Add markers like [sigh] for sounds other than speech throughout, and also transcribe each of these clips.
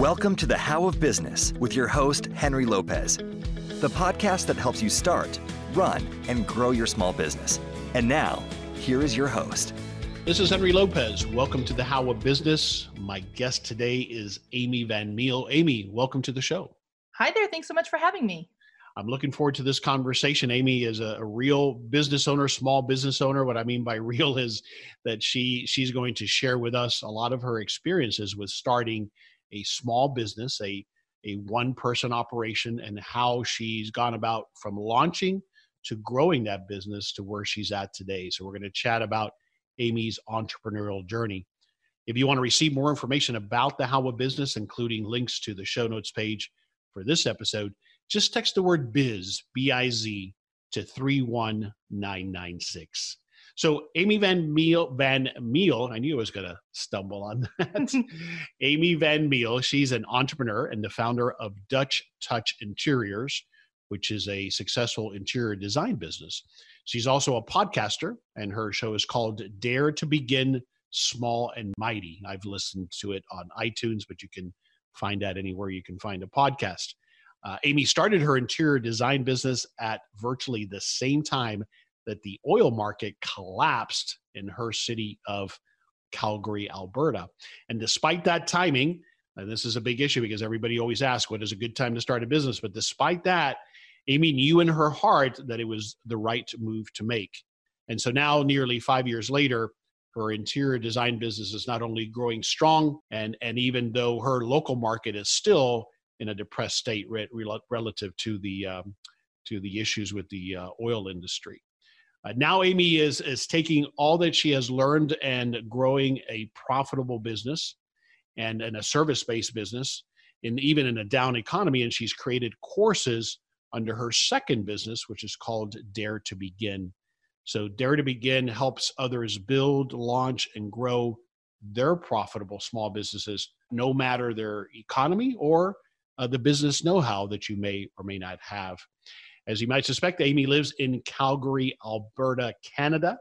Welcome to the How of Business with your host, Henry Lopez, the podcast that helps you start, run, and grow your small business. And now, here is your host. This is Henry Lopez. Welcome to the How of Business. My guest today is Amy van Meijl. Amy, welcome to the show. Hi there. Thanks so much for having me. I'm looking forward to this conversation. Amy is a, a, real business owner, small business owner. What I mean by [laughs] real is that she she's going to share with us a lot of her experiences with starting a small business, a a one person operation, and how she's gone about from launching to growing that business to where she's at today. So we're going to chat about Amy's entrepreneurial journey. If you want to receive more information about the How of Business, including links to the show notes page for this episode, just text the word biz, B I Z, to 31996. So Amy van Meijl, van Meijl, I knew I was going to stumble on that. [laughs] Amy van Meijl, she's an entrepreneur and the founder of Dutch Touch Interiors, which is a successful interior design business. She's also a podcaster, and her show is called Dare to Begin Small and Mighty. I've listened to it on iTunes, but you can find that anywhere you can find a podcast. Uh, Amy started her interior design business at virtually the same time that the oil market collapsed in her city of Calgary, Alberta. And despite that timing, and this is a big issue because everybody always asks, what is a good time to start a business? But despite that, Amy knew in her heart that it was the right move to make. And so now, nearly five years later, her interior design business is not only growing strong, and, and even though her local market is still in a depressed state re- relative to the um, to the issues with the uh, oil industry. Uh, now Amy is is taking all that she has learned and growing a profitable business and, and a service based business in even in a down economy and she's created courses under her second business which is called Dare to Begin. So Dare to Begin helps others build, launch and grow their profitable small businesses no matter their economy or uh, the business know-how that you may or may not have. As you might suspect, Amy lives in Calgary, Alberta, Canada.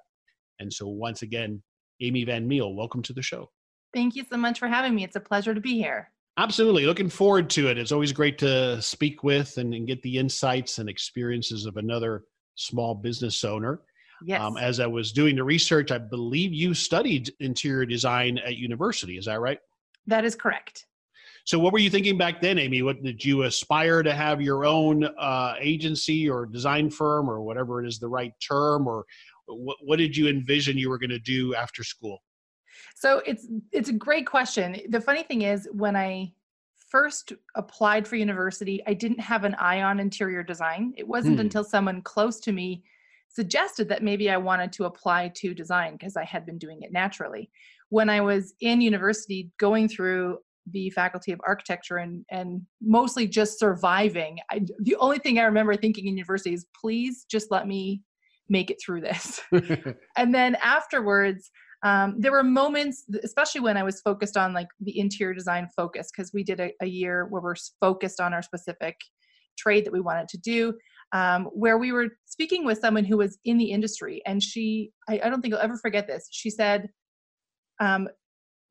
And so, once again, Amy van Meijl, welcome to the show. Thank you so much for having me. It's a pleasure to be here. Absolutely. Looking forward to it. It's always great to speak with and, and get the insights and experiences of another small business owner. Yes. Um, as I was doing the research, I believe you studied interior design at university. Is that right? That is correct. So, what were you thinking back then, Amy? What did you aspire to have your own uh, agency or design firm or whatever it is the right term, or what, what did you envision you were going to do after school? So it's it's a great question. The funny thing is, when I first applied for university, I didn't have an eye on interior design. It wasn't hmm. until someone close to me suggested that maybe I wanted to apply to design because I had been doing it naturally. When I was in university going through the faculty of architecture and and mostly just surviving. I, the only thing i remember thinking in university is please just let me make it through this. [laughs] [laughs] And then afterwards um, there were moments especially when i was focused on like the interior design focus because we did a, a, year where we're focused on our specific trade that we wanted to do um, where we were speaking with someone who was in the industry and she I, I don't think i'll ever forget this. She said um,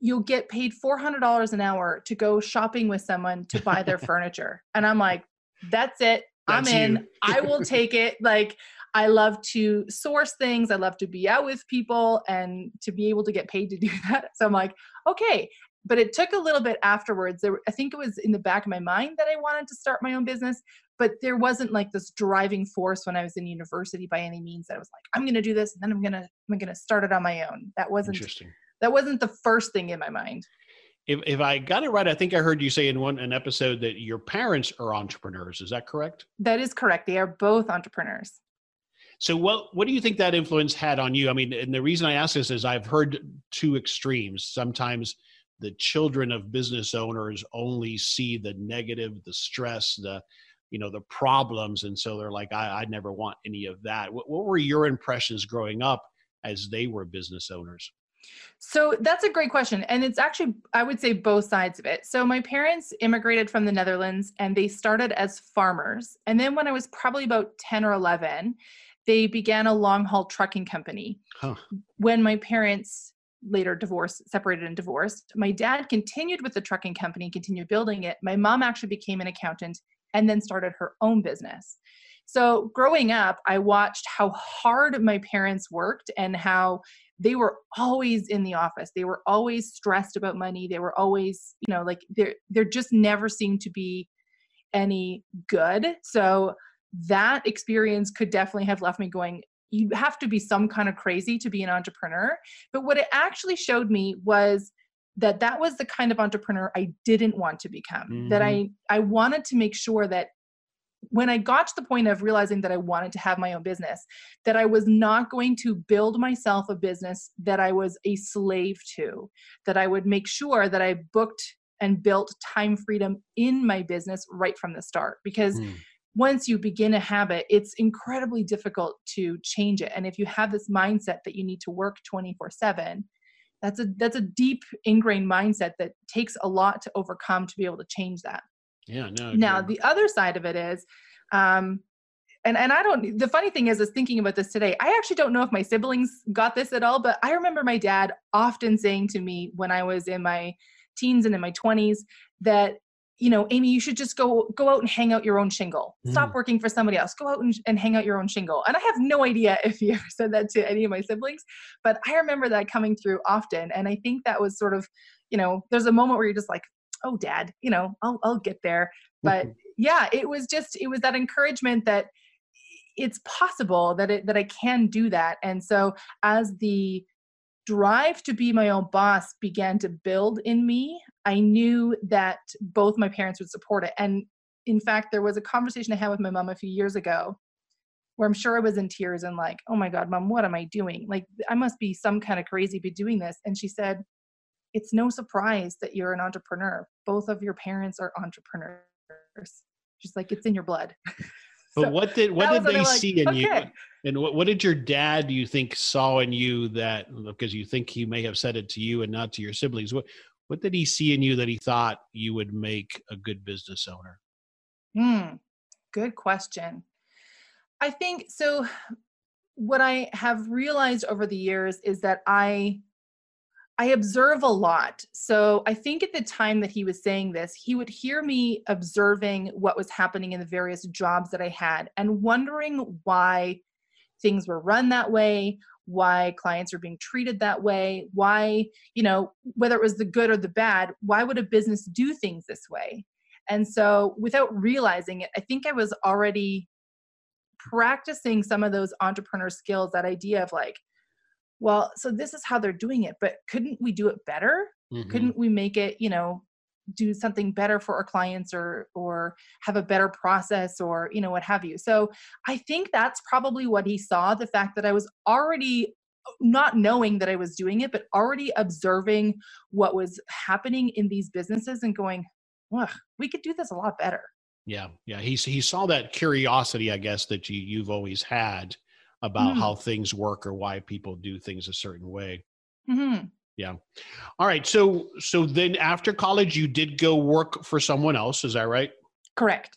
you'll get paid $400 an hour to go shopping with someone to buy their [laughs] furniture. And I'm like, that's it. That's I'm in. I will [laughs] take it. Like, I love to source things. I love to be out with people and to be able to get paid to do [laughs] that. So I'm like, okay. But it took a little bit afterwards. There, I think it was in the back of my mind that I wanted to start my own business, but there wasn't like this driving force when I was in university by any means that I was like, I'm going to do this and then I'm going to, I'm going to start it on my own. That wasn't interesting that wasn't the first thing in my mind. If, if i got it right i think i heard you say in one an episode that your parents are entrepreneurs. Is that correct? That is correct. They are both entrepreneurs. So what what do you think that influence had on you? I mean and the reason i ask this is i've heard two extremes. Sometimes the children of business owners only see the negative the stress the you know the problems. And so they're like i, I never want any of that. What, what were your impressions growing up as they were business owners so that's a great question. And it's actually, I would say, both sides of it. So my parents immigrated from the Netherlands and they started as farmers. And then when I was probably about 10 or 11, they began a long haul trucking company. Huh. When my parents later divorced, separated and divorced. My dad continued with the trucking company, continued building it. My mom actually became an accountant and then started her own business. So growing up, I watched how hard my parents worked and how they were always in the office. They were always stressed about money. They were always, you know, like there there just never seemed to be any good. So that experience could definitely have left me going, you have to be some kind of crazy to be an entrepreneur. But what it actually showed me was that that was the kind of entrepreneur I didn't want to become. Mm-hmm. That I I wanted to make sure that when I got to the point of realizing that I wanted to have my own business, that I was not going to build myself a business that I was a slave to, that I would make sure that I booked and built time freedom in my business right from the start. Because mm. once you begin a habit, it's incredibly difficult to change it. And if you have this mindset that you need to work 24 7, that's a that's a deep ingrained mindset that takes a lot to overcome to be able to change that yeah, no. Now the other side of it is, um, and and I don't. The funny thing is, is thinking about this today. I actually don't know if my siblings got this at all, but I remember my dad often saying to me when I was in my teens and in my twenties that you know amy you should just go go out and hang out your own shingle stop mm. working for somebody else go out and, and hang out your own shingle and i have no idea [laughs] if he ever said that to any of my siblings but i remember that coming through often and i think that was sort of you know there's a moment where you're just like oh dad you know i'll, I'll get there. But mm-hmm. yeah it was just it was that encouragement that it's possible that it that i can do that. And so as the drive to be my own boss began to build in me i knew that both my parents would support it. And in fact there was a conversation i had with my mom a few years ago where i'm sure i was in tears and like oh my god mom what am i doing? Like i must be some kind of crazy be doing this. And she said it's no surprise that you're an entrepreneur. Both of your parents are entrepreneurs. Just like it's in your blood. [laughs] But so what did what did they see in okay. you? And what, what did your dad you think saw in you that because you think he may have said it to you and not to your siblings? What what did he see in you that he thought you would make a good business owner? Hmm. Good question. I think so. What I have realized over the years is that I I observe a lot. So I think at the time that he was saying this, he would hear me observing what was happening in the various jobs that I had and wondering why things were run that way, why clients are being treated that way, why, you know, whether it was the good or the bad, why would a business do things this way? And so without realizing it, I think I was already practicing some of those entrepreneur skills, that idea of like, well so this is how they're doing it but couldn't we do it better? Mm-hmm. couldn't we make it you know do something better for our clients or or have a better process or you know what have you? So i think that's probably what he saw the fact that i was already uh, not knowing that i was doing it but already observing what was happening in these businesses and going we could do this a lot better. Yeah yeah he, he saw that curiosity i guess that you you've always had about mm. how things work or why people do things a certain way. Mm-hmm. Yeah. All right. So so then after college, you did go work for someone else. Is that right? Correct.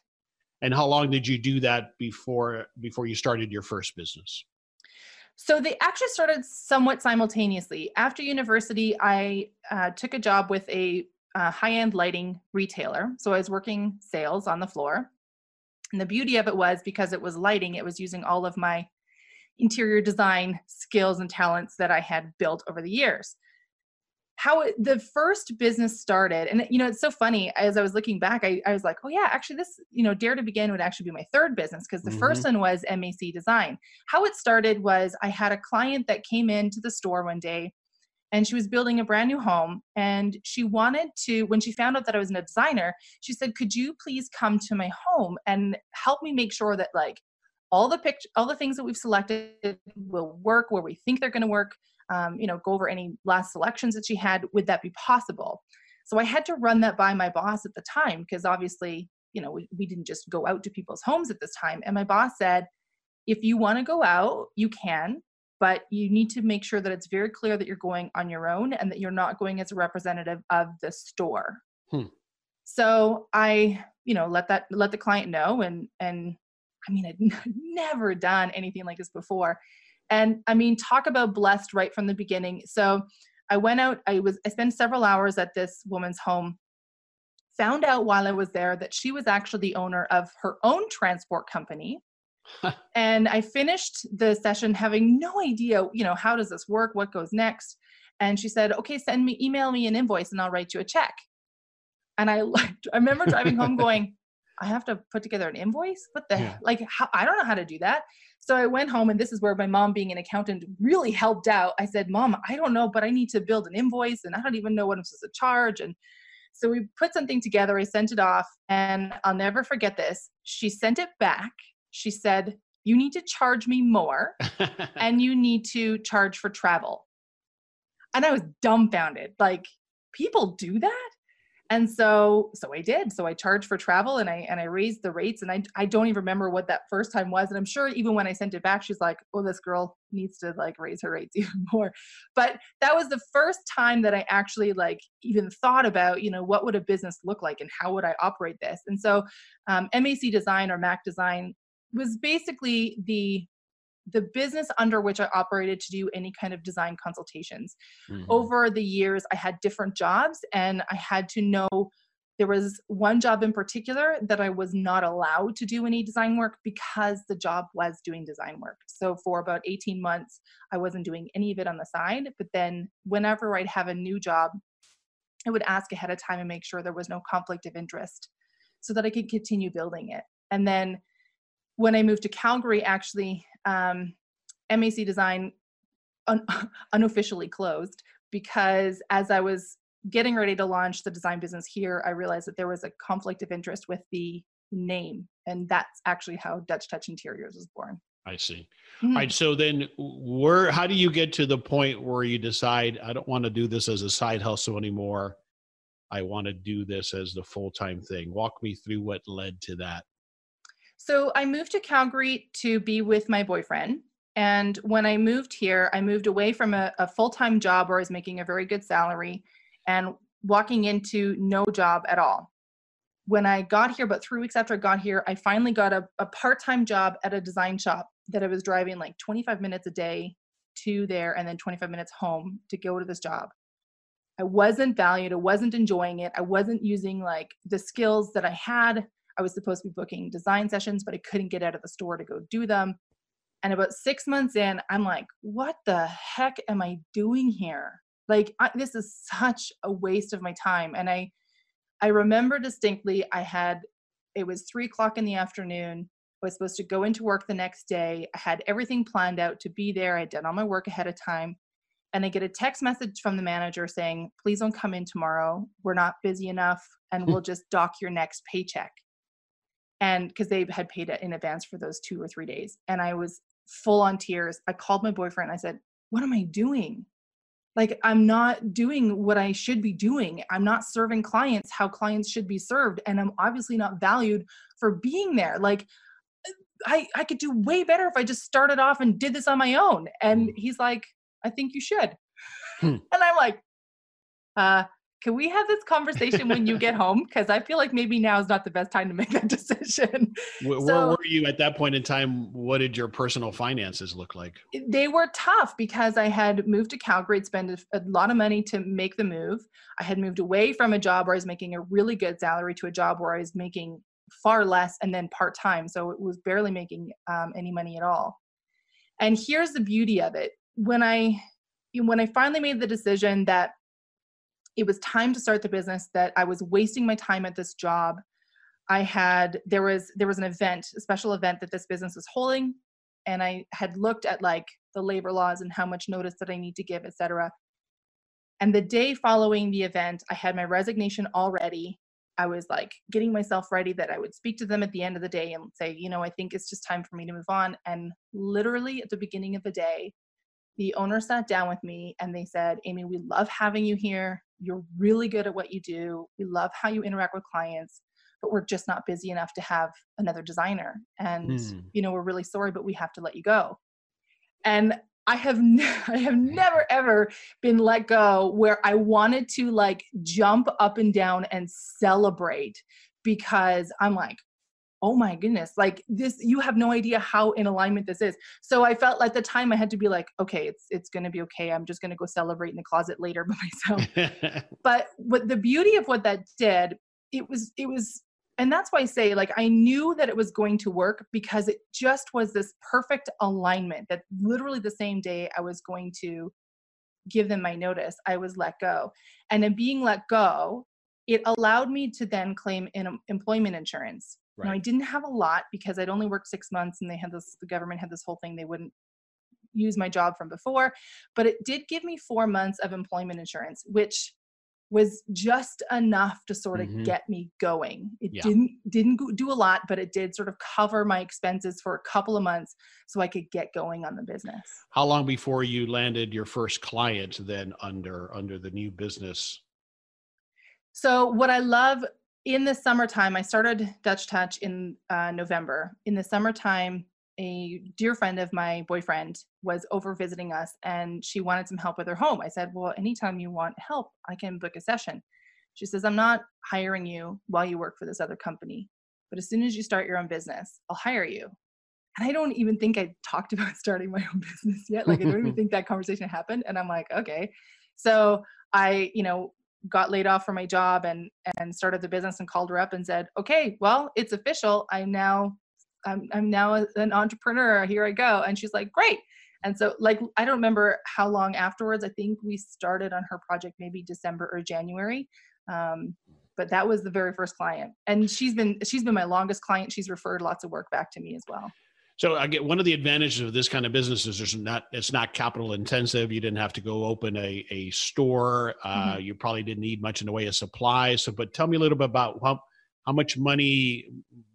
And how long did you do that before before you started your first business? So they actually started somewhat simultaneously. After university, I uh, took a job with a uh, high-end lighting retailer. So I was working sales on the floor. And the beauty of it was because it was lighting, it was using all of my interior design skills and talents that I had built over the years. How it, the first business started, and you know, it's so funny. As I was looking back, I, I was like, oh yeah, actually, this you know, Dare to Begin would actually be my third business because the mm-hmm. first one was MAC Design. How it started was I had a client that came into the store one day and she was building a brand new home and she wanted to when she found out that i was a designer she said could you please come to my home and help me make sure that like all the picture all the things that we've selected will work where we think they're going to work um, you know go over any last selections that she had would that be possible so i had to run that by my boss at the time because obviously you know we, we didn't just go out to people's homes at this time and my boss said if you want to go out you can but you need to make sure that it's very clear that you're going on your own and that you're not going as a representative of the store hmm. so i you know let that let the client know and and I mean, I'd [laughs] never done anything like this before. And I mean, talk about blessed right from the beginning. So I went out, I was I spent several hours at this woman's home. Found out while I was there that she was actually the owner of her own transport company. and I finished the session having no idea, you know, how does this work? What goes next? And she said, "Okay, send me email me an invoice and I'll write you a check." And I [laughs] I remember driving home [laughs] going, I have to put together an invoice? What the yeah. like how, I don't know how to do that. So I went home and this is where my mom being an accountant really helped out. I said, "Mom, I don't know, but I need to build an invoice and I don't even know what I'm supposed to charge." And so we put something together, I sent it off, and I'll never forget this. She sent it back. She said, "You need to charge me more [laughs] and you need to charge for travel." And I was dumbfounded. Like, people do that? And so so i did. So i charged for travel and i and i raised the rates and i i don't even remember what that first time was. And i'm sure even when i sent it back she's like oh this girl needs to like raise her rates [laughs] even more. But that was the first time that i actually like even thought about you know what would a business look like and how would i operate this? And so um, mac design or mac design was basically the the business under which I operated to do any kind of design consultations. Mm-hmm. Over the years, I had different jobs and I had to know there was one job in particular that I was not allowed to do any design work because the job was doing design work. So for about 18 months, I wasn't doing any of it on the side. But then whenever I'd have a new job, I would ask ahead of time and make sure there was no conflict of interest so that I could continue building it. And then when I moved to Calgary, actually, um, MAC Design un- [laughs] unofficially closed because as I was getting ready to launch the design business here, I realized that there was a conflict of interest with the name, and that's actually how Dutch Touch Interiors was born. I see. Mm-hmm. All right. So then, where? How do you get to the point where you decide I don't want to do this as a side hustle anymore? I want to do this as the full time thing. Walk me through what led to that. So I moved to Calgary to be with my boyfriend. And when I moved here, I moved away from a, a full time job where I was making a very good salary and walking into no job at all. When I got here, about three weeks after I got here, I finally got a, a part time job at a design shop that I was driving like 25 minutes a day to there and then 25 minutes home to go to this job. I wasn't valued, I wasn't enjoying it, I wasn't using like the skills that I had I was supposed to be booking design sessions, but I couldn't get out of the store to go do them. And about six months in, I'm like, what the heck am I doing here? Like, I, this is such a waste of my time. And I, I remember distinctly, I had, it was three o'clock in the afternoon. I was supposed to go into work the next day. I had everything planned out to be there. I had done all my work ahead of time. And I get a text message from the manager saying, please don't come in tomorrow. We're not busy enough and hmm. we'll just dock your next paycheck and because they had paid it in advance for those two or three days and i was full on tears. I called my boyfriend i said what am i doing? Like i'm not doing what i should be doing. I'm not serving clients how clients should be served and i'm obviously not valued for being there. Like i i could do way better if i just started off and did this on my own and hmm. he's like i think you should. Hmm. [laughs] and i'm like uh can we have this conversation when you get home? Because I feel like maybe now is not the best time to make that [laughs] decision. Where, so, where, were you at that point in time? What did your personal finances look like? They were tough because I had moved to Calgary, I'd spent a, a lot of money to make the move. I had moved away from a job where I was making a really good salary to a job where I was making far less and then part time. So it was barely making um, any money at all. And here's the beauty of it: when I when I finally made the decision that it was time to start the business that i was wasting my time at this job. I had there was there was an event a special event that this business was holding and i had looked at like the labor laws and how much notice that i need to give etc and the day following the event i had my resignation already. I was like getting myself ready that i would speak to them at the end of the day and say you know i think it's just time for me to move on. And literally at the beginning of the day the owner sat down with me and they said, Amy, we love having you here. You're really good at what you do. We love how you interact with clients, but we're just not busy enough to have another designer. And, hmm. you know, we're really sorry, but we have to let you go. And I have ne- [laughs] I have never ever been let go where I wanted to like jump up and down and celebrate because I'm like oh my goodness like this you have no idea how in alignment this is. So i felt at the time i had to be like okay it's it's going to be okay i'm just going to go celebrate in the closet later [laughs] by myself. [laughs] But what the beauty of what that did it was it was and that's why i say like i knew that it was going to work because it just was this perfect alignment that literally the same day i was going to give them my notice i was let go. And in being let go it allowed me to then claim in employment insurance Right. Now I didn't have a lot because I'd only worked six months and they had this, the government had this whole thing they wouldn't use my job from before, but it did give me four months of employment insurance, which was just enough to sort of mm-hmm. get me going. It yeah. didn't didn't do a lot, but it did sort of cover my expenses for a couple of months so I could get going on the business. How long before you landed your first client then under under the new business? So what I love in the summertime, I started Dutch Touch in uh, November. In the summertime, a dear friend of my boyfriend was over visiting us and she wanted some help with her home. I said, Well, anytime you want help, I can book a session. She says, I'm not hiring you while you work for this other company, but as soon as you start your own business, I'll hire you. And I don't even think I talked [laughs] about starting my own business yet. Like, I don't even [laughs] think that conversation happened. And I'm like, okay. So I, you know, got laid off from my job and and started the business and called her up and said okay well it's official. I'm now i'm, I'm now an entrepreneur. Here i go. And she's like great. And so like i don't remember how long afterwards. I think we started on her project maybe december or january um, but that was the very first client. And she's been she's been my longest client. She's referred lots of work back to me as well so I get one of the advantages of this kind of business is there's not it's not capital intensive. You didn't have to go open a, a store. Uh, mm-hmm. You probably didn't need much in the way of supplies. So, but tell me a little bit about how how much money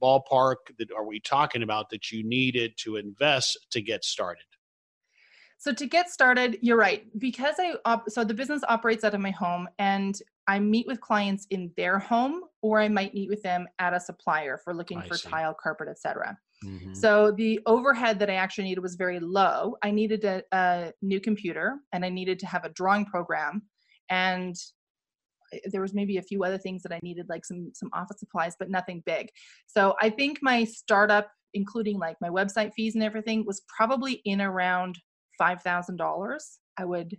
ballpark that are we talking about that you needed to invest to get started? So to get started, you're right because I op- so the business operates out of my home and I meet with clients in their home or I might meet with them at a supplier for looking I for see. tile, carpet, etc. Mm-hmm. So the overhead that I actually needed was very low. I needed a, a, new computer and I needed to have a drawing program and there was maybe a few other things that I needed like some some office supplies but nothing big. So I think my startup including like my website fees and everything was probably in around $5,000. I would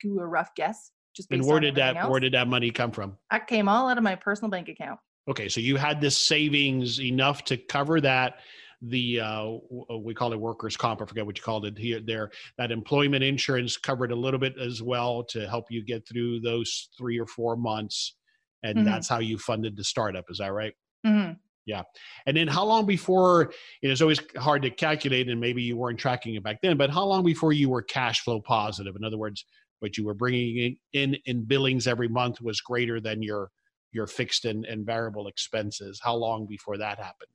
do a rough guess just And where did that else. where did that money come from? That came all out of my personal bank account. Okay, so you had this savings enough to cover that. The uh, we call it workers' comp. I forget what you called it here. There, that employment insurance covered a little bit as well to help you get through those three or four months, and mm-hmm. that's how you funded the startup. Is that right? Mm-hmm. Yeah. And then how long before, you know, it's always hard to calculate, and maybe you weren't tracking it back then, but how long before you were cash flow positive? In other words, what you were bringing in in billings every month was greater than your your fixed and, and variable expenses how long before that happened?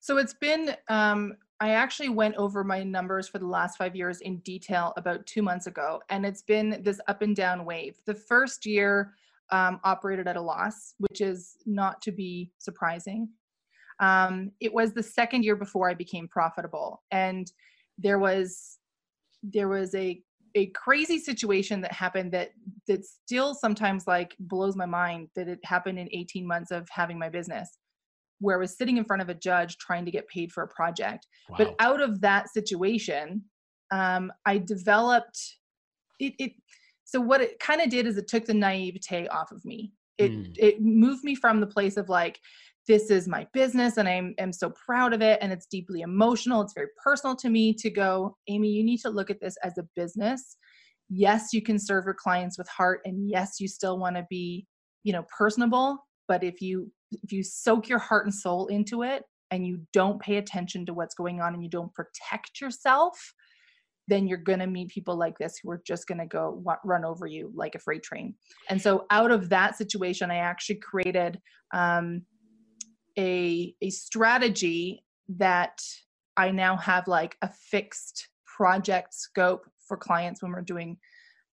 So it's been um, i actually went over my numbers for the last five years in detail about two months ago and it's been this up and down wave. The first year um, operated at a loss which is not to be surprising. Um, it was the second year before i became profitable and there was there was a a crazy situation that happened that that still sometimes like blows my mind that it happened in 18 months of having my business where I was sitting in front of a judge trying to get paid for a project. Wow. But out of that situation, um, I developed it, it. So what it kind of did is it took the naivete off of me. It mm. it moved me from the place of like this is my business and I am so proud of it and it's deeply emotional. It's very personal to me to go, Amy, you need to look at this as a business. Yes, you can serve your clients with heart and yes, you still want to be, you know, personable, but if you if you soak your heart and soul into it and you don't pay attention to what's going on and you don't protect yourself, then you're going to meet people like this who are just going to go run over you like a freight train. And so out of that situation, I actually created um, a a strategy that I now have like a fixed project scope for clients when we're doing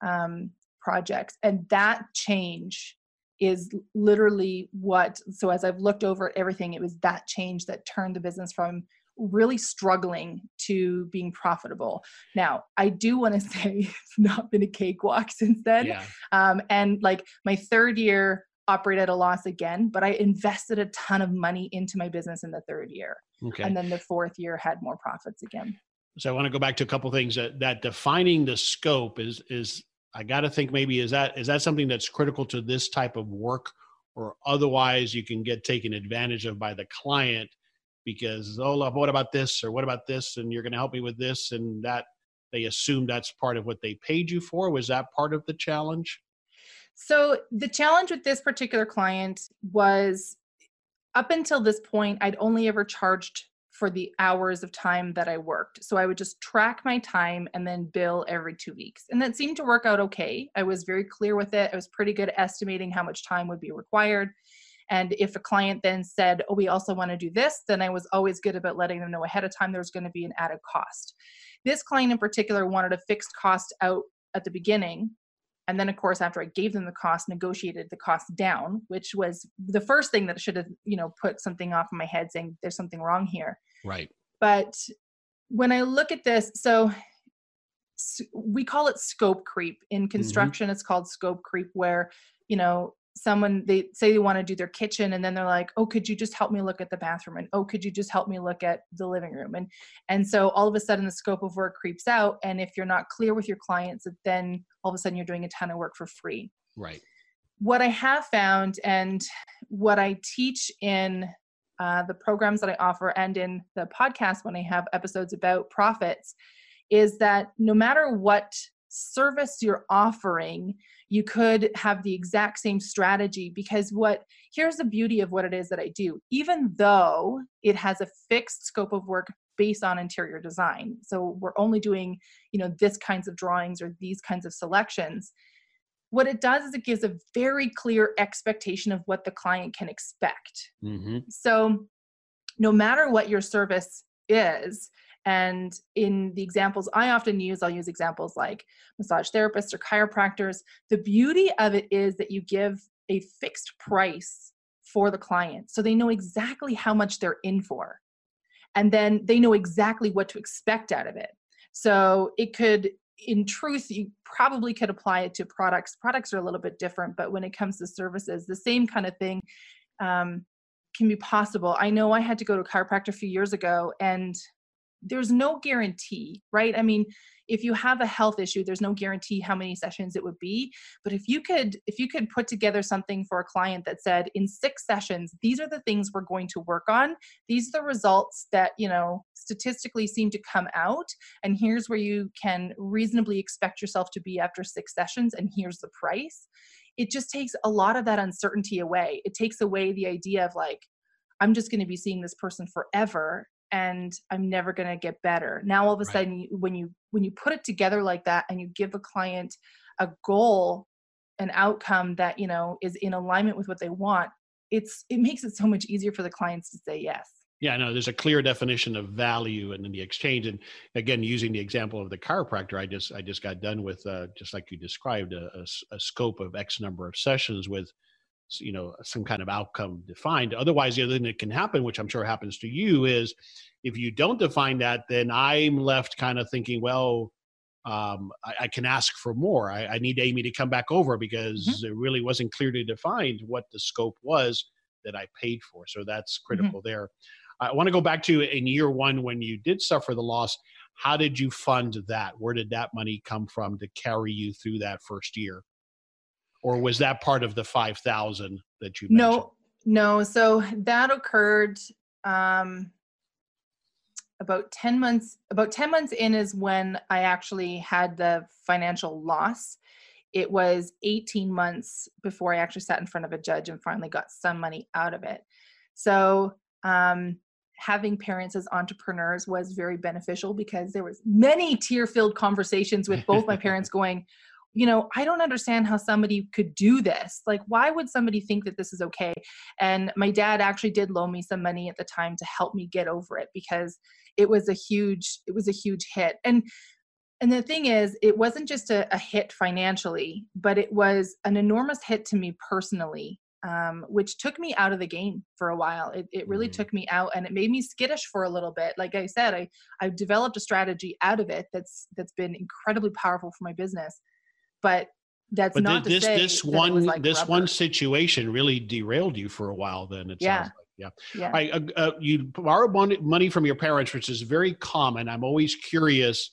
um, projects, and that change is literally what. So as I've looked over everything, it was that change that turned the business from really struggling to being profitable. Now, I do want to [laughs] say it's not been a cakewalk since then. Yeah. Um, and like my third year operate at a loss again, but I invested a ton of money into my business in the third year. Okay. And then the fourth year had more profits again. So I want to go back to a couple things that that defining the scope is is I got to think maybe is that is that something that's critical to this type of work or otherwise you can get taken advantage of by the client because oh love what about this or what about this and you're going to help me with this and that they assume that's part of what they paid you for was that part of the challenge so the challenge with this particular client was up until this point, I'd only ever charged for the hours of time that I worked. So I would just track my time and then bill every two weeks. And that seemed to work out okay. I was very clear with it. I was pretty good at estimating how much time would be required. And if a client then said, Oh, we also want to do this, then I was always good about letting them know ahead of time there's going to be an added cost. This client in particular wanted a fixed cost out at the beginning and then of course after i gave them the cost negotiated the cost down which was the first thing that should have you know put something off in my head saying there's something wrong here right but when i look at this so we call it scope creep in mm-hmm. construction mm-hmm. it's called scope creep where you know someone they say they want to do their kitchen and then they're like oh could you just help me look at the bathroom? and oh could you just help me look at the living room? and and so all of a sudden the scope of work creeps out and if you're not clear with your clients then all of a sudden you're doing a ton of work for free. Right. What i have found and what i teach in uh, the programs that i offer and in the podcast when i have episodes about profits is that no matter what service you're offering you could have the exact same strategy because what here's the beauty of what it is that I do even though it has a fixed scope of work based on interior design so we're only doing you know this kinds of drawings or these kinds of selections what it does is it gives a very clear expectation of what the client can expect mm-hmm. so no matter what your service is and in the examples I often use, I'll use examples like massage therapists or chiropractors. The beauty of it is that you give a fixed price for the client. So they know exactly how much they're in for. And then they know exactly what to expect out of it. So it could, in truth, you probably could apply it to products. Products are a little bit different, but when it comes to services, the same kind of thing um, can be possible. I know I had to go to a chiropractor a few years ago, and there's no guarantee right? I mean if you have a health issue there's no guarantee how many sessions it would be. But if you could if you could put together something for a client that said in six sessions these are the things we're going to work on. These are the results that you know statistically seem to come out and here's where you can reasonably expect yourself to be after six sessions and here's the price. It just takes a lot of that uncertainty away. It takes away the idea of like i'm just going to be seeing this person forever and i'm never going to get better now all of a right. sudden when you when you put it together like that and you give a client a goal an outcome that you know is in alignment with what they want it's it makes it so much easier for the clients to say yes yeah no there's a clear definition of value and in the exchange and again using the example of the chiropractor i just i just got done with uh, just like you described a, a, a scope of x number of sessions with you know some kind of outcome defined otherwise the other thing that can happen which i'm sure happens to you is if you don't define that then i'm left kind of thinking well um, I, I, can ask for more I, I, need amy to come back over because mm-hmm. it really wasn't clearly defined what the scope was that i paid for so that's mm-hmm. critical mm-hmm. there i want to go back to in year one when you did suffer the loss how did you fund that where did that money come from to carry you through that first year or was that part of the 5000 that you mentioned? no no so that occurred um about 10 months about 10 months in is when i actually had the financial loss it was 18 months before i actually sat in front of a judge and finally got some money out of it so um having parents as entrepreneurs was very beneficial because there was many tear filled conversations with both my [laughs] parents going you know, I don't understand how somebody could do this. Like, why would somebody think that this is okay? And my dad actually did loan me some money at the time to help me get over it because it was a huge, it was a huge hit. And and the thing is, it wasn't just a, a hit financially, but it was an enormous hit to me personally, um, which took me out of the game for a while. It, it really mm. took me out, and it made me skittish for a little bit. Like I said, I I've developed a strategy out of it that's that's been incredibly powerful for my business but that's but not thi- this this one like this rubber. one situation really derailed you for a while. Then it Yeah. sounds like yeah. yeah. I, uh, uh, you borrow money, money from your parents, which is very common. I'm always curious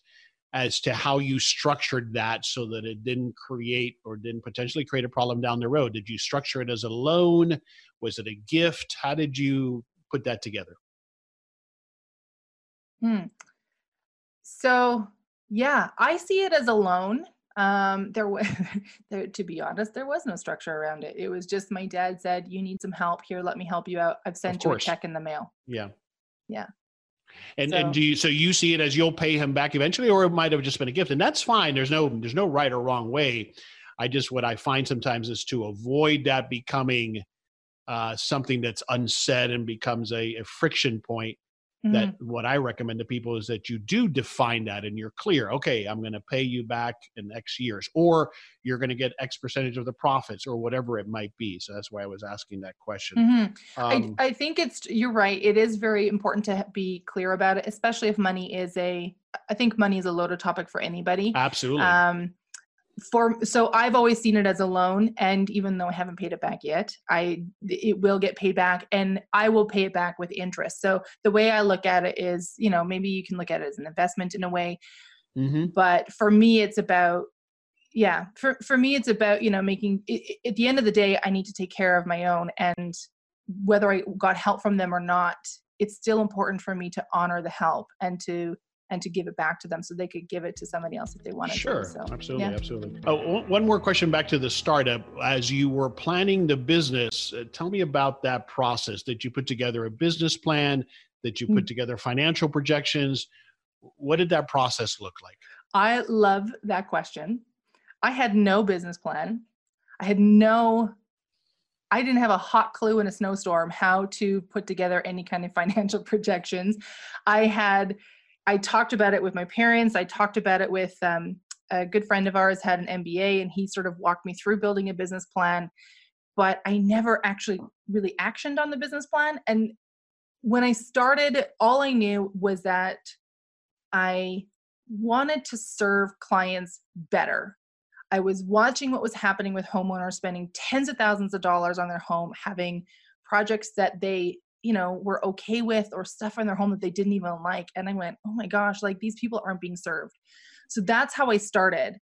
as to how you structured that so that it didn't create or didn't potentially create a problem down the road. Did you structure it as a loan? Was it a gift? How did you put that together? Hmm. So yeah, I see it as a loan. Um, there was, [laughs] there, to be honest, there was no structure around it. It was just my dad said, "You need some help here. Let me help you out. I've sent you a check in the mail." Yeah. Yeah. And So- and do you so you see it as you'll pay him back eventually, or it might have just been a gift, and that's fine. There's no there's no right or wrong way. I just what I find sometimes is to avoid that becoming uh, something that's unsaid and becomes a, a friction point. Mhm. That what I recommend to people is that you do define that and you're clear. Okay, I'm going to pay you back in X years, or you're going to get X percentage of the profits, or whatever it might be. So that's why I was asking that question. Mhm. Um, I, I think it's you're right. It is very important to be clear about it, especially if money is a. I think money is a loaded topic for anybody. absolutely. Um, for so I've always seen it as a loan, and even though I haven't paid it back yet, I it will get paid back, and I will pay it back with interest. So the way I look at it is, you know, maybe you can look at it as an investment in a way, hmm but for me, it's about yeah for for me it's about you know making i- i- at the end of the day i need to take care of my own and whether i got help from them or not it's still important for me to honor the help and to and to give it back to them so they could give it to somebody else if they wanted Sure, to so absolutely, yeah. absolutely. Oh, one- more question back to the startup. As you were planning the business, uh, tell me about that process. Did you put together a business plan? Did you put together financial projections? What did that process look like? i love that question i had no business plan i had no I didn't have a hot clue in a snowstorm how to put together any kind of [laughs] financial projections. I had, I talked about it with my parents. I talked about it with um, a good friend of ours had an MBA, and he sort of walked me through building a business plan. But I never actually really actioned on the business plan. And when I started, all I knew was that I wanted to serve clients better. I was watching what was happening with homeowners spending tens of thousands of dollars on their home, having projects that they, you know, were okay with or stuff in their home that they didn't even like. And I went, oh my gosh, like these people aren't being served. So that's how I started.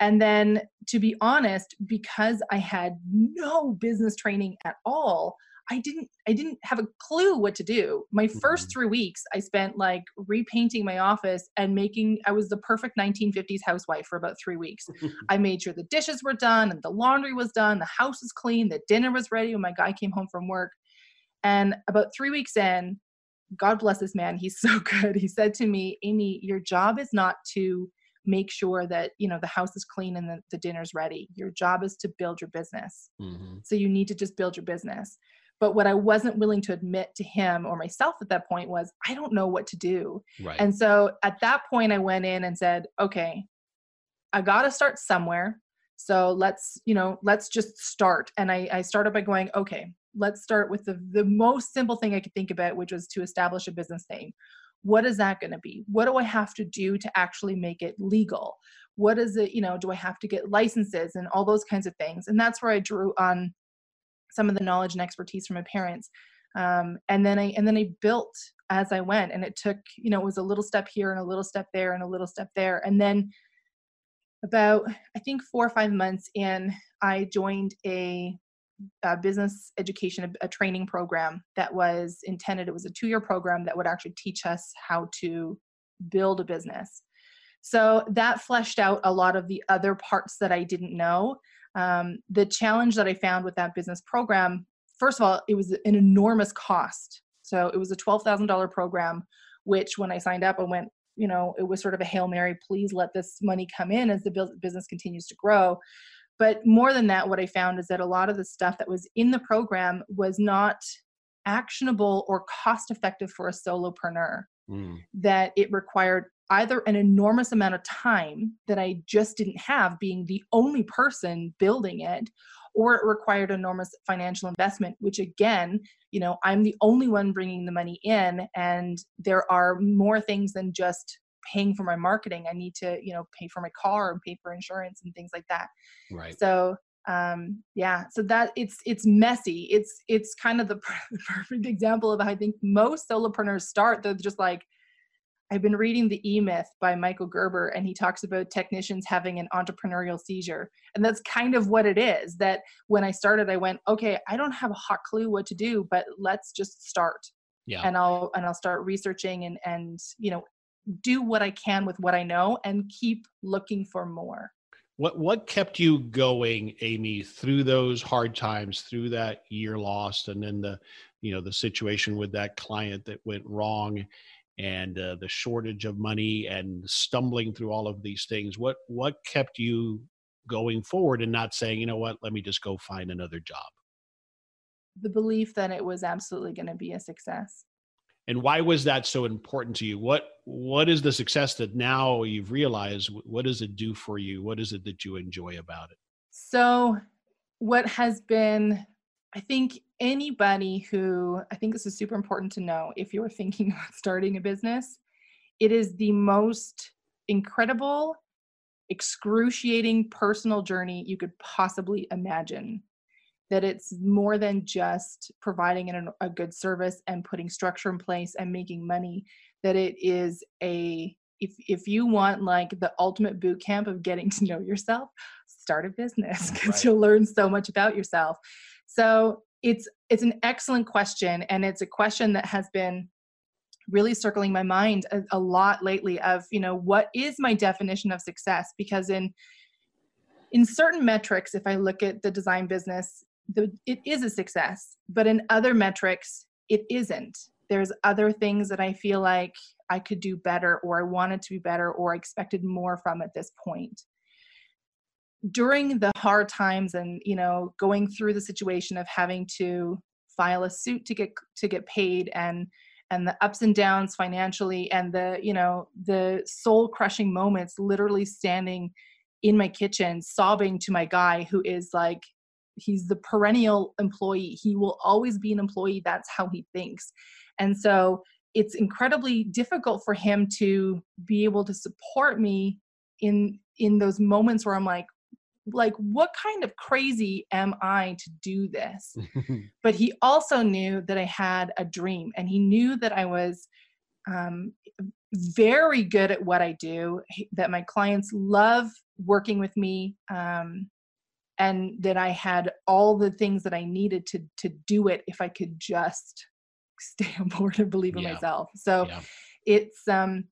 And then to be honest, because I had no business training at all, I didn't I didn't have a clue what to do. My first Mhm. 3 weeks I spent like repainting my office and making I was the perfect 1950s housewife for about 3 weeks. [laughs] I made sure the dishes were done and the laundry was done, the house was clean, the dinner was ready when my guy came home from work. And about 3 weeks in, God bless this man, he's [laughs] so good. He said to me, "Amy, your job is not to make sure that, you know, the house is clean and the, the dinner's ready. Your job is to build your business." Mm-hmm. So you need to just build your business. But what I wasn't willing to admit to him or myself at that point was, I don't know what to do. Right. And so at that point, I went in and said, okay, I got to start somewhere. So let's, you know, let's just start. And I, I started by going, okay, let's start with the, the most simple thing I could think about, which was to establish a business name. What is that going to be? What do I have to do to actually make it legal? What is it, you know, do I have to get licenses and all those kinds of things? And that's where I drew on some of the knowledge and expertise from my parents. Um, and then I and then I built as I went, and it took you know it was a little step here and a little step there and a little step there, and then about I think four or five months in, I joined a, a business education a, a training program that was intended. It was a two-year program that would actually teach us how to build a business. So that fleshed out a lot of the other parts that I didn't know. Um, the challenge that I found with that business program, first of all, it was an enormous cost. So it was a $12,000 program, which when I signed up, I went, you know, it was sort of a Hail Mary, please let this money come in as the business continues to grow. But more than that, what I found is that a lot of the stuff that was in the program was not actionable or cost effective for a solopreneur Mm. that it required either an enormous amount of time that I just didn't have being the only person building it or it required enormous financial investment which again you know I'm the only one bringing the money in and there are more things than just paying for my marketing i need to you know pay for my car and pay for insurance and things like that right so um yeah so that it's it's messy it's it's kind of the [laughs] perfect example of how i think most solopreneurs start they're just like I've been reading The E Myth by Michael Gerber, and he talks about technicians having an entrepreneurial seizure. And that's kind of what it is. That when I started, I went, okay, I don't have a hot clue what to do, but let's just start. Yeah. And I'll and I'll start researching and and you know do what I can with what I know and keep looking for more. What what kept you going, Amy, through those hard times, through that year lost, and then the you know the situation with that client that went wrong and uh, the shortage of money and stumbling through all of these things? What what kept you going forward and not saying you know what? Let me just go find another job. The belief that it was absolutely going to be a success and why was that so important to you? What what is the success that now you've realized what does it do for you? What is it that you enjoy about it? So what has been i think anybody who I think this is super important to know if you're thinking [laughs] about starting a business, it is the most incredible, excruciating personal journey you could possibly imagine. That it's more than just providing an, a good service and putting structure in place and making money. That it is a if if you want like the ultimate boot camp of getting to know yourself, start a business [laughs] because right. you'll learn so much about yourself. So it's it's an excellent question and it's a question that has been really circling my mind a, a, lot lately of you know what is my definition of success because in in certain metrics if i look at the design business the, it is a success but in other metrics it isn't. There's other things that i feel like i could do better or i wanted to be better or i expected more from at this point. During the hard times and you know going through the situation of having to file a suit to get to get paid and and the ups and downs financially and the you know the soul crushing moments literally standing in my kitchen sobbing to my guy who is like he's the perennial employee he will always be an employee that's how he thinks. And so it's incredibly difficult for him to be able to support me in in those moments where i'm like like what kind of crazy am i to do this? [laughs] But he also knew that i had a dream and he knew that i was um, very good at what i do. That my clients love working with me um, and that i had all the things that i needed to to do it if i could just [laughs] stay on board and believe in yeah. myself so yeah. it's um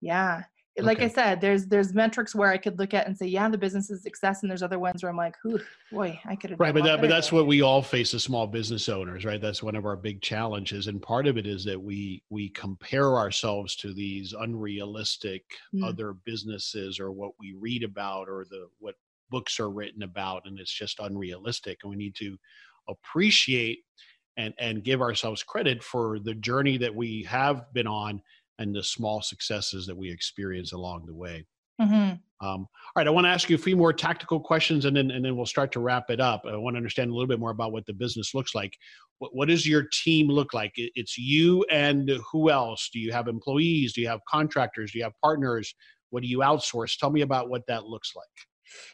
yeah like okay. I said, there's there's metrics where I could look at and say, yeah, the business is success, and there's other ones where I'm like, Ooh, boy, I could have. Right, but that, but that's what we all face as small business owners, right? That's one of our big challenges, and part of it is that we we compare ourselves to these unrealistic mm. other businesses or what we read about or the what books are written about, and it's just unrealistic, and we need to appreciate and and give ourselves credit for the journey that we have been on and the small successes that we experience along the way. Mm-hmm. Um, all right, I want to ask you a few more tactical questions, and then and then we'll start to wrap it up. I want to understand a little bit more about what the business looks like. What, what does your team look like? It's you and who else? Do you have employees? Do you have contractors? Do you have partners? What do you outsource? Tell me about what that looks like.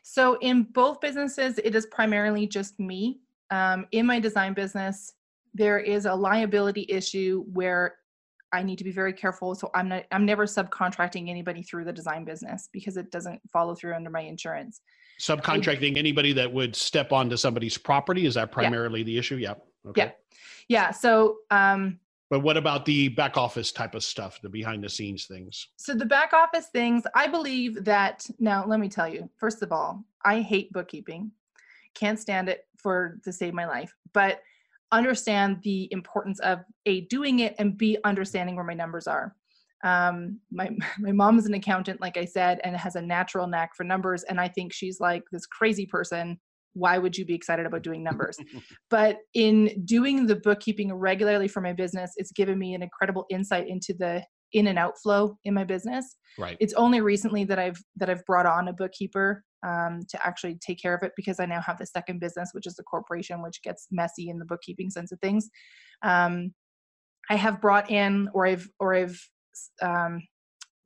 So in both businesses, it is primarily just me. Um, in my design business, there is a liability issue where I need to be very careful. So I'm not I'm never subcontracting anybody through the design business because it doesn't follow through under my insurance. Subcontracting I, anybody that would step onto somebody's property is that primarily yeah. the issue? Yeah. Okay. Yeah. Yeah. So um but what about the back office type of stuff, the behind the scenes things? So the back office things, I believe that now let me tell you, first of all, I hate bookkeeping. Can't stand it for to save my life. But understand the importance of a doing it and b understanding where my numbers are um, my [laughs] my mom is an accountant like i said and has a natural knack for numbers and i think she's like this crazy person why would you be excited about doing numbers? [laughs] But in doing the bookkeeping regularly for my business it's given me an incredible insight into the in and outflow in my business. Right. It's only recently that i've that i've brought on a bookkeeper um, to actually take care of it because I now have the second business, which is the corporation, which gets messy in the bookkeeping sense of things. Um, I have brought in, or I've, or I've um,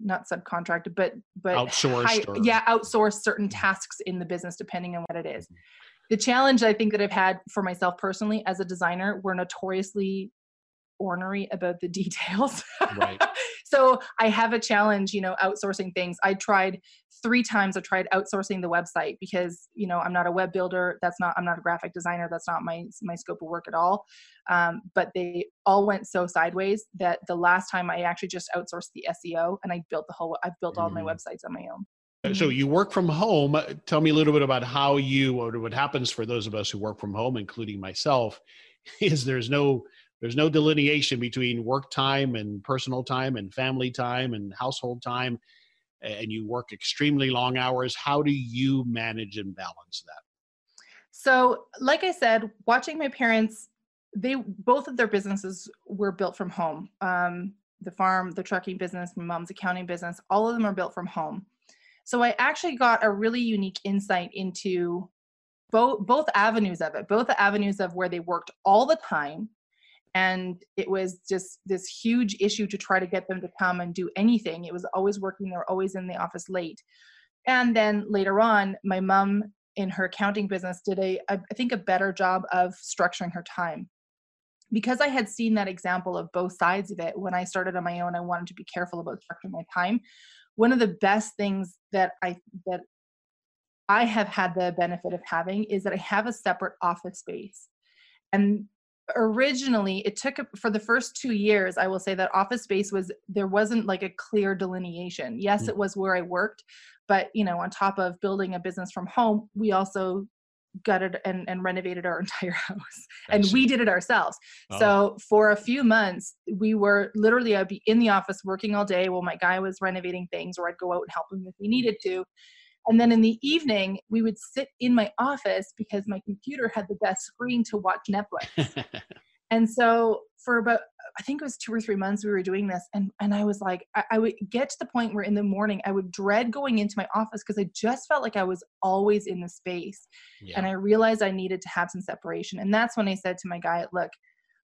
not subcontracted, but but outsourced. or, yeah, outsource certain mm-hmm. tasks in the business depending on what it is. Mm-hmm. The challenge I think that I've had for myself personally as a designer, we're notoriously ornery about the [laughs] details. Right. so I have a challenge, you know, outsourcing things. I tried three times I tried outsourcing the website because, you know, I'm not a web builder. That's not, I'm not a graphic designer. That's not my, my scope of work at all. Um, but they all went so sideways that the last time I actually just outsourced the SEO and I built the whole, I've built all mm. my websites on my own. So you work from home. Tell me a little bit about how you, what happens for those of us who work from home, including myself, [laughs] is there's no there's no delineation between work time and personal time and family time and household time and you work extremely long hours. How do you manage and balance that? So like i said watching my parents they both of their businesses were built from home. Um, the farm the trucking business my mom's accounting business all of them are built from home. So i actually got a really unique insight into both both avenues of it both avenues of where they worked all the time and it was just this huge issue to try to get them to come and do anything. It was always working they were always in the office late. And then later on my mom in her accounting business did a I think a better job of structuring her time. Because i had seen that example of both sides of it when i started on my own i wanted to be careful about structuring my time. One of the best things that i that i have had the benefit of having is that i have a separate office space. And originally it took for the first two years i will say that office space was there wasn't like a clear delineation. Yes mm. it was where i worked but you know on top of building a business from home we also gutted and, and renovated our [laughs] entire house and we did it ourselves. Oh. so for a few months we were literally i'd be in the office working all day while my guy was renovating things or i'd go out and help him if we needed to and then in the evening, we would sit in my office because my computer had the best screen to watch Netflix. [laughs] and so for about I think it was two or three months we were doing this, and and I was like, I, I would get to the point where in the morning I would dread going into my office because I just felt like I was always in the space, yeah. and I realized I needed to have some separation. And that's when I said to my guy, look,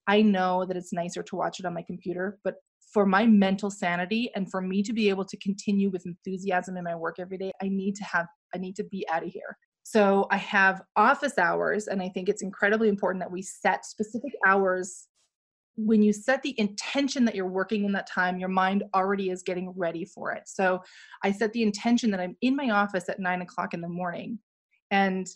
I know that it's nicer to watch it on my computer, but for my mental sanity and for me to be able to continue with enthusiasm in my work every day, I need to have, I need to be out of here. So I have office hours, and I think it's incredibly important that we set specific hours. When you set the intention that you're working in that time, your mind already is getting ready for it. So I set the intention that I'm in my office at nine o'clock in the morning. And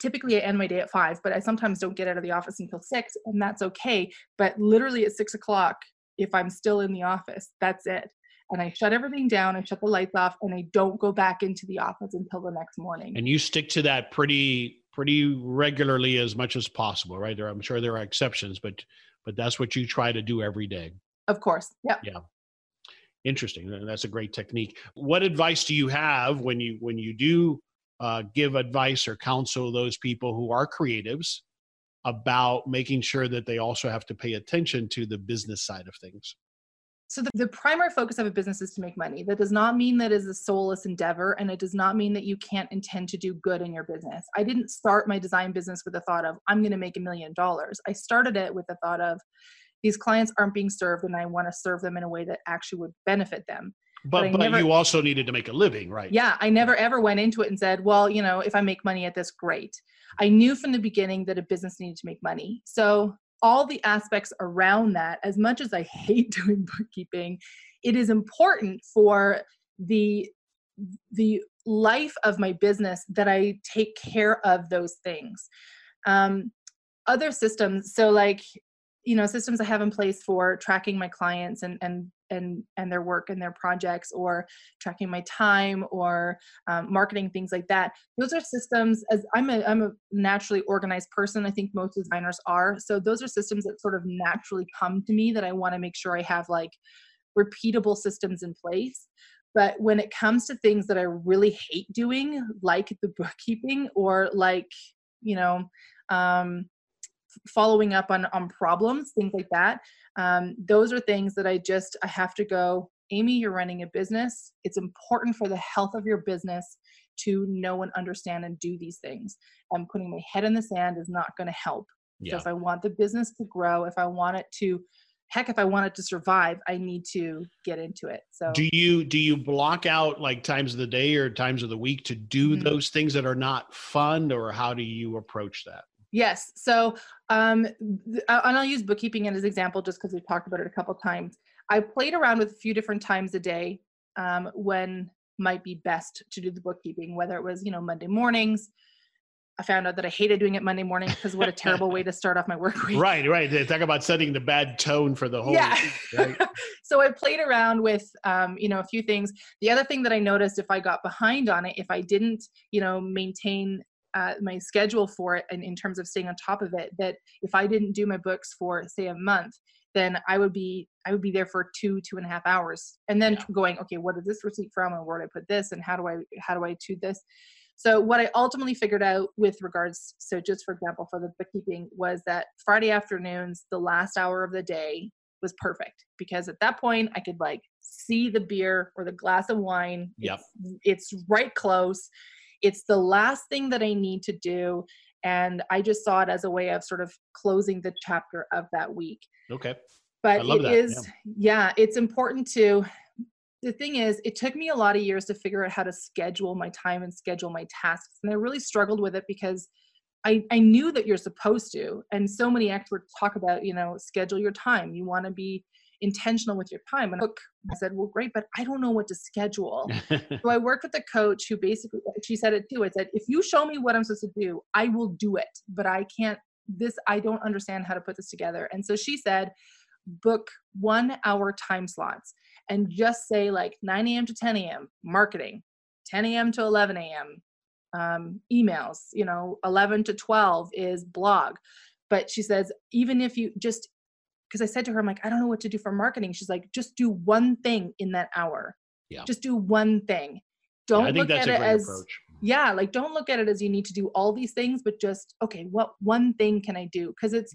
typically I end my day at five, but I sometimes don't get out of the office until six, and that's okay. But literally at six o'clock, if I'm still in the office. That's it. And I shut everything down, I shut the lights off, and I don't go back into the office until the next morning. And you stick to that pretty pretty regularly as much as possible, right? There I'm sure there are exceptions, but but that's what you try to do every day. Of course. Yeah. Yeah. Interesting. That's a great technique. What advice do you have when you when you do uh, give advice or counsel those people who are creatives about making sure that they also have to pay attention to the business side of things? So the, the, primary focus of a business is to make money. That does not mean that is a soulless endeavor, and it does not mean that you can't intend to do good in your business. I didn't start my design business with the thought of I'm going to make a million dollars. I started it with the thought of these clients aren't being served, and I want to serve them in a way that actually would benefit them. But but, but never, you also needed to make a living, right? Yeah, I never ever went into it and said, well, you know, if I make money at this, great. I knew from the beginning that a business needed to make money. So all the aspects around that, as much as I hate [laughs] doing bookkeeping, it is important for the the life of my business that I take care of those things. Um, other systems, so like you know systems i have in place for tracking my clients and and and and their work and their projects or tracking my time or um, marketing things like that. Those are systems as i'm a i'm a naturally organized person. I think most designers are. So those are systems that sort of naturally come to me that i want to make sure i have like repeatable systems in place. But when it comes to things that i really hate doing like the bookkeeping or like you know um, following up on on problems things like that um, those are things that i just i have to go amy you're running a business. It's important for the health of your business to know and understand and do these things. And putting my head in the sand is not going to help yeah. so if i want the business to grow if i want it to heck if i want it to survive i need to get into it. So do you do you block out like times of the day or times of the week to do mm-hmm. those things that are not fun or how do you approach that yes so um and i'll use bookkeeping as an example just because we've talked about it a couple times i played around with a few different times a day um, when might be best to do the bookkeeping whether it was you know monday mornings I found out that I hated doing it Monday morning because what a terrible way [laughs] to start off my work week. Right, right. They talk about setting the bad tone for the whole. Yeah. Week, right? [laughs] so I played around with, um, you know, a few things. The other thing that I noticed if I got behind on it, if I didn't, you know, maintain uh, my schedule for it, and in terms of staying on top of it, that if I didn't do my books for say a month, then I would be I would be there for two two and a half hours, and then yeah. going, okay, what is this receipt from, and where do I put this, and how do I how do I do this? So what I ultimately figured out with regards, so just for example, for the bookkeeping was that Friday afternoons, the last hour of the day was perfect because at that point I could like see the beer or the glass of wine. Yep. It's, it's right close. It's the last thing that I need to do. And I just saw it as a way of sort of closing the chapter of that week. Okay. But it that. is, yeah. yeah, it's important to the thing is, it took me a lot of years to figure out how to schedule my time and schedule my tasks. And I really struggled with it because I, I knew that you're supposed to. And so many experts talk about, you know, schedule your time. You want to be intentional with your time. And I said, well, great, but I don't know what to schedule. [laughs] so I worked with a coach who basically, she said it too. I said, if you show me what I'm supposed to do, I will do it, but I can't, this, I don't understand how to put this together. And so she said, book one hour time slots and just say like 9 a.m. to 10 a.m. marketing, 10 a.m. to 11 a.m. Um, emails, you know, 11 to 12 is blog. But she says, even if you just, because I said to her, I'm like, I don't know what to do for marketing. She's like, just do one thing in that hour. Yeah. Just do one thing. Don't yeah, look at it as, approach. yeah, like don't look at it as you need to do all these things, but just, okay, what one thing can I do? Because it's,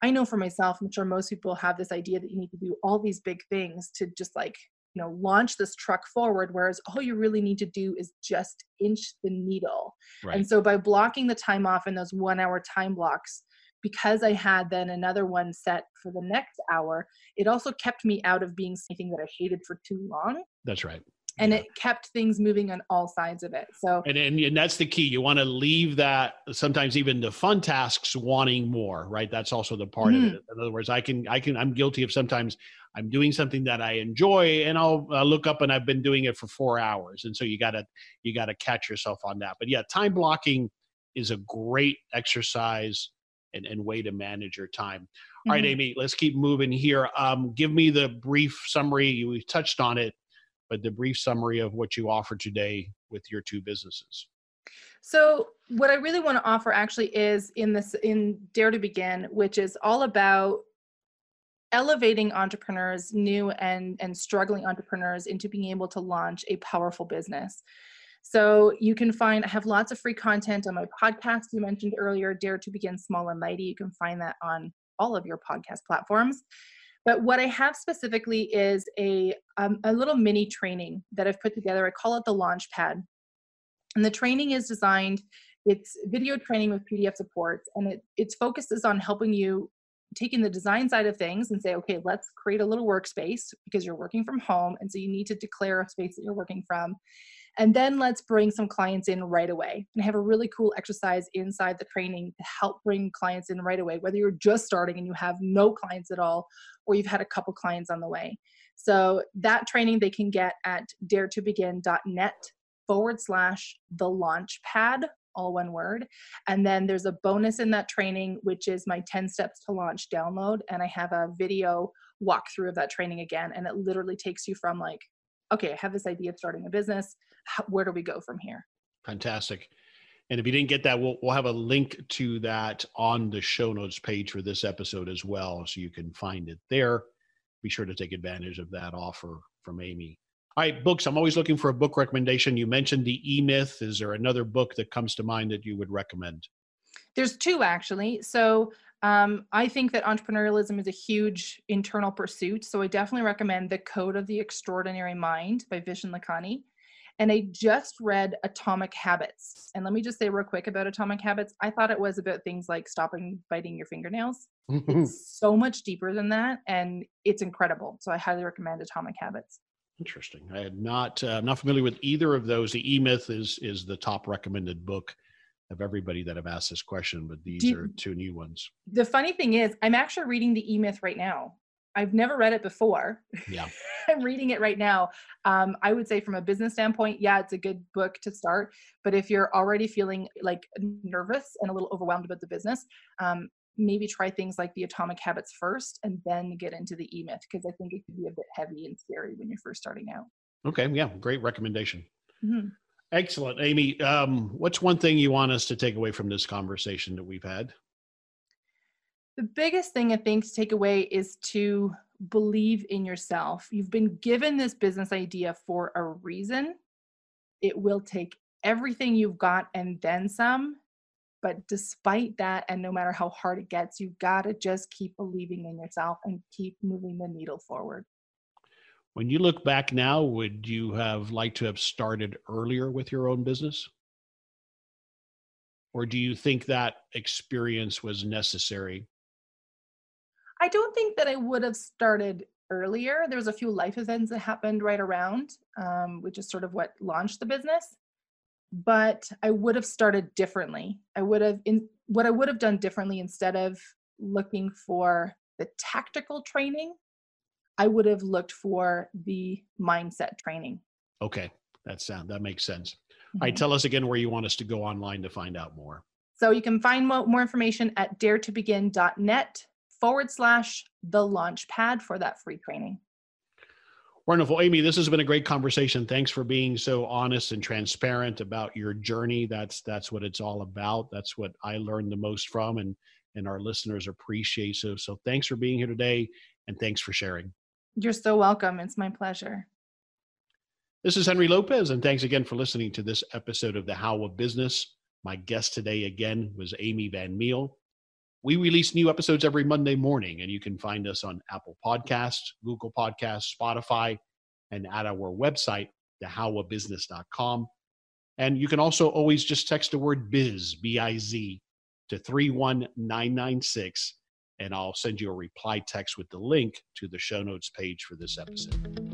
I know for myself, I'm sure most people have this idea that you need to do all these big things to just like, you know, launch this truck forward, whereas all you really need to do is just inch the needle. Right. And so by blocking the time off in those one hour time blocks, because I had then another one set for the next hour, it also kept me out of being something that I hated for too long. That's right. And yeah. it kept things moving on all sides of it. So and, and and that's the key. You want to leave that sometimes even the fun tasks wanting more right? That's also the part mm-hmm. of it. In other words i can i can i'm guilty of sometimes i'm doing something that i enjoy and i'll, I'll look up and i've been doing it for four hours. And so you gotta you gotta catch yourself on that. But yeah time blocking is a great exercise and, and way to manage your time all right mm-hmm. amy let's keep moving here um, give me the brief summary you touched on it but the brief summary of what you offer today with your two businesses. So what I really want to offer actually is in this in Dare to Begin, which is all about elevating entrepreneurs, new and and struggling entrepreneurs into being able to launch a powerful business. So you can find I have lots of free content on my podcast you mentioned earlier, Dare to Begin Small and Mighty. You can find that on all of your podcast platforms. But what I have specifically is a, um, a little mini training that I've put together. I call it the Launch Pad. And the training is designed, it's video training with PDF support, and it, its focuses on helping you taking the design side of things and say, okay, let's create a little workspace because you're working from home. And so you need to declare a space that you're working from. And then let's bring some clients in right away. And have a really cool exercise inside the training to help bring clients in right away, whether you're just starting and you have no clients at all, or you've had a couple clients on the way. So that training they can get at daretobegin.net forward slash the launch pad, all one word. And then there's a bonus in that training, which is my 10 steps to launch download. And I have a video walkthrough of that training again. And it literally takes you from like, okay, I have this idea of starting a business. How, where do we go from here? Fantastic. And if you didn't get that, we'll, we'll have a link to that on the show notes page for this episode as well. So you can find it there. Be sure to take advantage of that offer from Amy. All right, books. I'm always looking for a book recommendation. You mentioned the E Myth. Is there another book that comes to mind that you would recommend? There's two actually. So um, I think that entrepreneurialism is a huge internal pursuit. So I definitely recommend The Code of the Extraordinary Mind by Vishen Lakhiani. And I just read Atomic Habits. And let me just say real quick about Atomic Habits. I thought it was about things like stopping biting your fingernails. it's [laughs] so much deeper than that, and it's incredible. So I highly recommend Atomic Habits. Interesting. I had not uh, not familiar with either of those. The E Myth is is the top recommended book of everybody that have asked this question, but these you, are two new ones. The funny thing is, I'm actually reading the E Myth right now. I've never read it before. Yeah. [laughs] I'm reading it right now. Um, I would say, from a business standpoint, yeah, it's a good book to start. But if you're already feeling like nervous and a little overwhelmed about the business, um, maybe try things like the atomic habits first and then get into the e-myth because i think it could be a bit heavy and scary when you're first starting out okay yeah great recommendation mm-hmm. excellent amy um, what's one thing you want us to take away from this conversation that we've had the biggest thing i think to take away is to believe in yourself you've been given this business idea for a reason it will take everything you've got and then some but despite that, and no matter how hard it gets, you've got to just keep believing in yourself and keep moving the needle forward. When you look back now, would you have liked to have started earlier with your own business? Or do you think that experience was necessary? I don't think that I would have started earlier. There was a few life events that happened right around, um, which is sort of what launched the business but I would have started differently. I would have in what I would have done differently instead of looking for the tactical training, I would have looked for the mindset training. Okay, that sound that makes sense. Mm-hmm. All right, tell us again where you want us to go online to find out more. So you can find more information at daretobegin.net forward slash the launch pad for that free training. Wonderful. Amy, this has been a great conversation. Thanks for being so honest and transparent about your journey. That's that's what it's all about. That's what I learned the most from and and our listeners appreciate so so thanks for being here today and thanks for sharing. You're so welcome. It's my pleasure. This is Henry Lopez and thanks again for listening to this episode of The How of Business. My guest today again was Amy van Meijl. We release new episodes every Monday morning, and you can find us on Apple Podcasts, Google Podcasts, Spotify, and at our website, thehowofbusiness.com. And you can also always just text the word biz, B I Z, to 31996, and I'll send you a reply text with the link to the show notes page for this episode.